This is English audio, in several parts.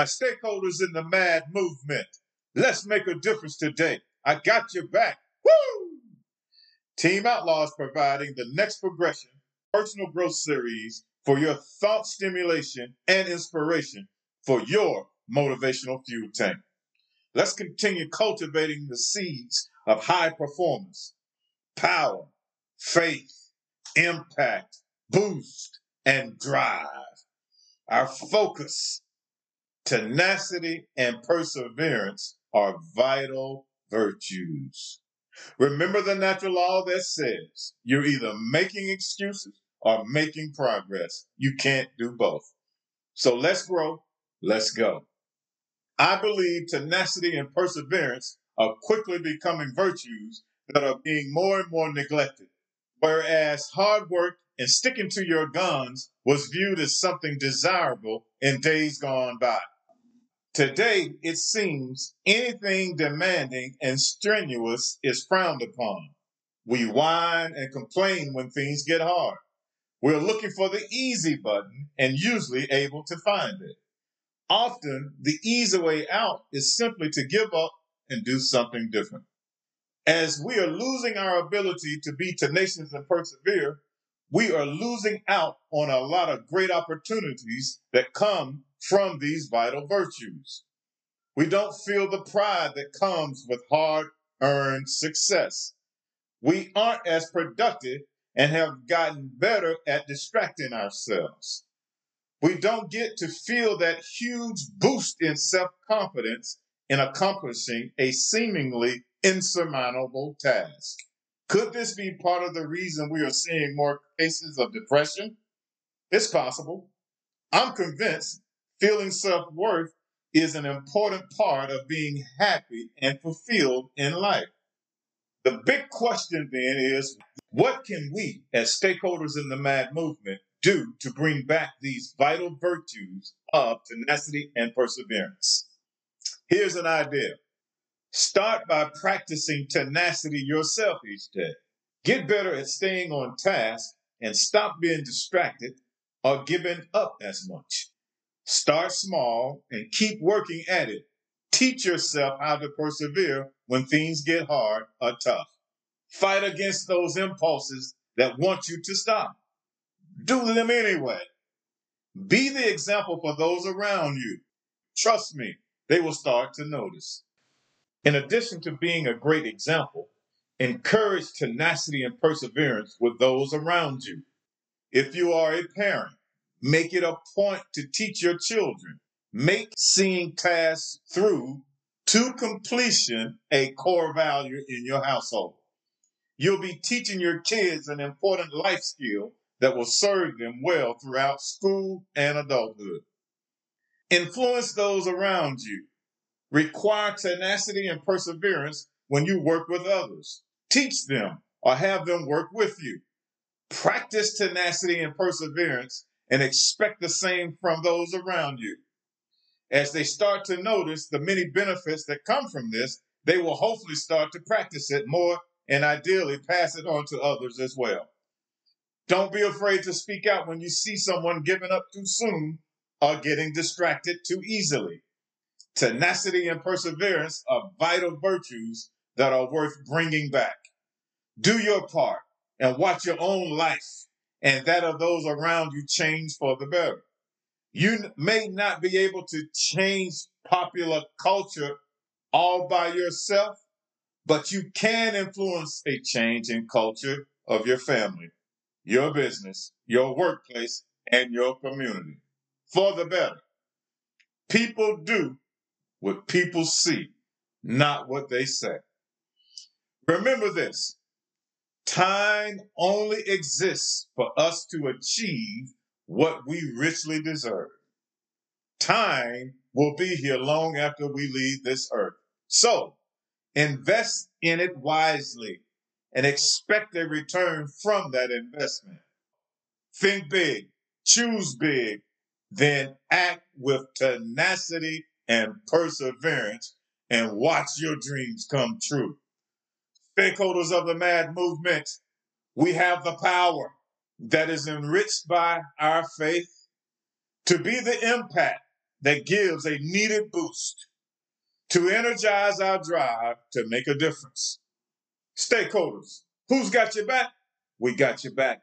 My stakeholders in the MAD movement, let's make a difference today. I got your back. Woo! Team Outlaws providing the next progression personal growth series for your thought stimulation and inspiration for your motivational fuel tank. Let's continue cultivating the seeds of high performance, power, faith, impact, boost, and drive. Our focus, tenacity, and perseverance are vital virtues. Remember the natural law that says you're either making excuses or making progress. You can't do both. So let's grow. Let's go. I believe tenacity and perseverance are quickly becoming virtues that are being more and more neglected. Whereas hard work and sticking to your guns was viewed as something desirable in days gone by. Today, it seems anything demanding and strenuous is frowned upon. We whine and complain when things get hard. We're looking for the easy button and usually able to find it. Often, the easy way out is simply to give up and do something different. As we are losing our ability to be tenacious and persevere, we are losing out on a lot of great opportunities that come from these vital virtues. We don't feel the pride that comes with hard earned success. We aren't as productive and have gotten better at distracting ourselves. We don't get to feel that huge boost in self confidence in accomplishing a seemingly insurmountable task. Could this be part of the reason we are seeing more cases of depression? It's possible. I'm convinced feeling self worth is an important part of being happy and fulfilled in life. The big question then is what can we, as stakeholders in the MAD movement, do to bring back these vital virtues of tenacity and perseverance? Here's an idea start by practicing tenacity yourself each day. Get better at staying on task and stop being distracted or giving up as much. Start small and keep working at it. Teach yourself how to persevere when things get hard or tough. Fight against those impulses that want you to stop. Do them anyway. Be the example for those around you. Trust me, they will start to notice. In addition to being a great example, encourage tenacity and perseverance with those around you. If you are a parent, make it a point to teach your children. Make seeing tasks through to completion a core value in your household. You'll be teaching your kids an important life skill that will serve them well throughout school and adulthood. Influence those around you. Require tenacity and perseverance when you work with others. Teach them or have them work with you. Practice tenacity and perseverance and expect the same from those around you. As they start to notice the many benefits that come from this, they will hopefully start to practice it more and ideally pass it on to others as well. Don't be afraid to speak out when you see someone giving up too soon or getting distracted too easily. Tenacity and perseverance are vital virtues that are worth bringing back. Do your part and watch your own life and that of those around you change for the better. You may not be able to change popular culture all by yourself, but you can influence a change in culture of your family, your business, your workplace, and your community for the better. People do what people see, not what they say. Remember this time only exists for us to achieve what we richly deserve. Time will be here long after we leave this earth. So invest in it wisely and expect a return from that investment. Think big, choose big, then act with tenacity and perseverance and watch your dreams come true. Stakeholders of the MAD movement, we have the power that is enriched by our faith to be the impact that gives a needed boost to energize our drive to make a difference. Stakeholders, who's got your back? We got your back.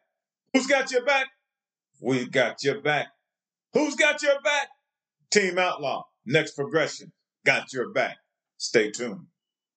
Who's got your back? We got your back. Who's got your back? Team Outlaw, next progression, got your back. Stay tuned.